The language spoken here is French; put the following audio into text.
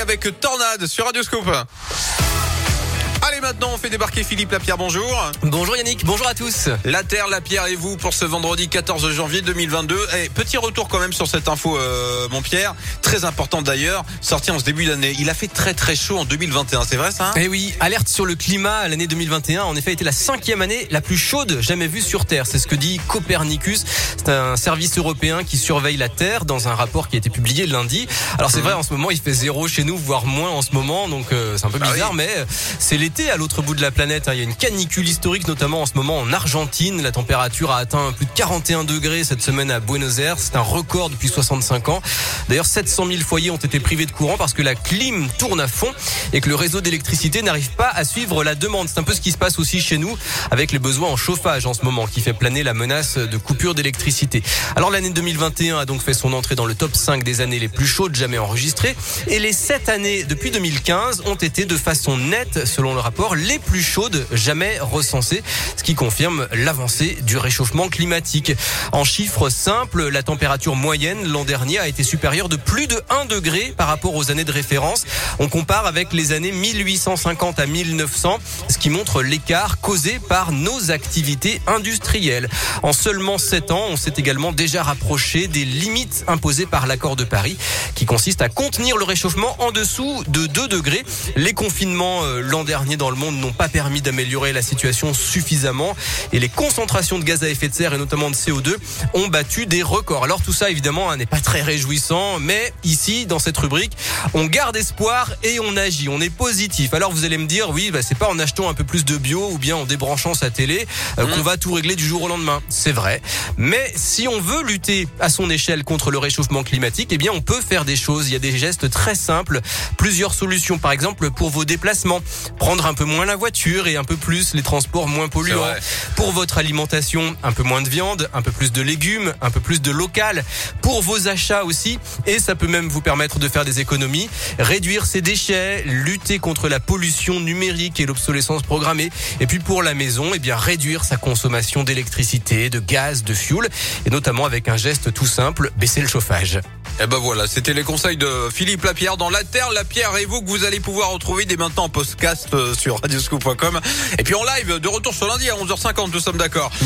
Avec Tornade sur Radioscope. Allez maintenant on fait débarquer Philippe Lapierre, bonjour. Bonjour Yannick, bonjour à tous. La Terre, la Pierre et vous pour ce vendredi 14 janvier 2022. Et petit retour quand même sur cette info, euh, mon Pierre, très important d'ailleurs, sorti en ce début d'année. Il a fait très très chaud en 2021, c'est vrai ça hein? Eh oui, alerte sur le climat, l'année 2021 en effet été la cinquième année la plus chaude jamais vue sur Terre. C'est ce que dit Copernicus. C'est un service européen qui surveille la Terre dans un rapport qui a été publié lundi. Alors c'est Mhm. vrai, en ce moment il fait zéro chez nous, voire moins en ce moment, donc euh, c'est un peu Bah bizarre, oui. mais c'est l'été à l'autre bout de la planète. hein. Il y a une canicule historique, notamment en ce moment en Argentine. La température a atteint plus de 41 degrés cette semaine à Buenos Aires. C'est un record depuis 65 ans. D'ailleurs, 700 000 foyers ont été privés de courant parce que la clim tourne à fond et que le réseau d'électricité n'arrive pas à suivre la demande. C'est un peu ce qui se passe aussi chez nous avec les besoins en chauffage en ce moment qui fait planer la menace de coupure d'électricité. Alors l'année 2021 a donc fait son entrée dans le top 5 des années les plus chaudes jamais enregistrées et les 7 années depuis 2015 ont été de façon nette, selon le rapport, les plus chaudes jamais recensées, ce qui confirme l'avancée du réchauffement climatique. En chiffres simples, la température moyenne l'an dernier a été supérieure de plus de 1 degré par rapport aux années de référence. On compare avec les années 1850 à 1900, ce qui montre l'écart causé par nos activités industrielles. En seulement 7 ans, on s'est également déjà rapproché des limites imposées par l'accord de Paris, qui consiste à contenir le réchauffement en dessous de 2 degrés. Les confinements euh, l'an dernier dans le monde n'ont pas permis d'améliorer la situation suffisamment et les concentrations de gaz à effet de serre et notamment de CO2 ont battu des records. Alors tout ça évidemment hein, n'est pas très réjouissant, mais ici dans cette rubrique, on garde espoir et on agit, on est positif. Alors vous allez me dire oui, bah, c'est pas en achetant un peu plus de bio ou bien en débranchant sa télé euh, qu'on va tout régler du jour au lendemain. C'est vrai, mais si on veut lutter à son échelle contre le réchauffement climatique, eh bien on peut faire des choses. Il y a des gestes très simples, plusieurs solutions. Par exemple pour vos déplacements, prendre un peu moins la voiture et un peu plus les transports moins polluants. Pour votre alimentation, un peu moins de viande, un peu plus de légumes, un peu plus de local. Pour vos achats aussi, et ça peut même vous permettre de faire des économies, réduire ses déchets, lutter contre la pollution numérique et l'obsolescence programmée. Et puis pour la maison, eh bien réduire sa consommation d'électricité, de gaz, de fuel, et notamment avec un geste tout simple, baisser le chauffage. Et ben voilà, c'était les conseils de Philippe Lapierre dans La Terre, la Pierre et vous que vous allez pouvoir retrouver dès maintenant en podcast euh, sur radioscoop.com. Et puis en live, de retour ce lundi à 11h50, nous sommes d'accord.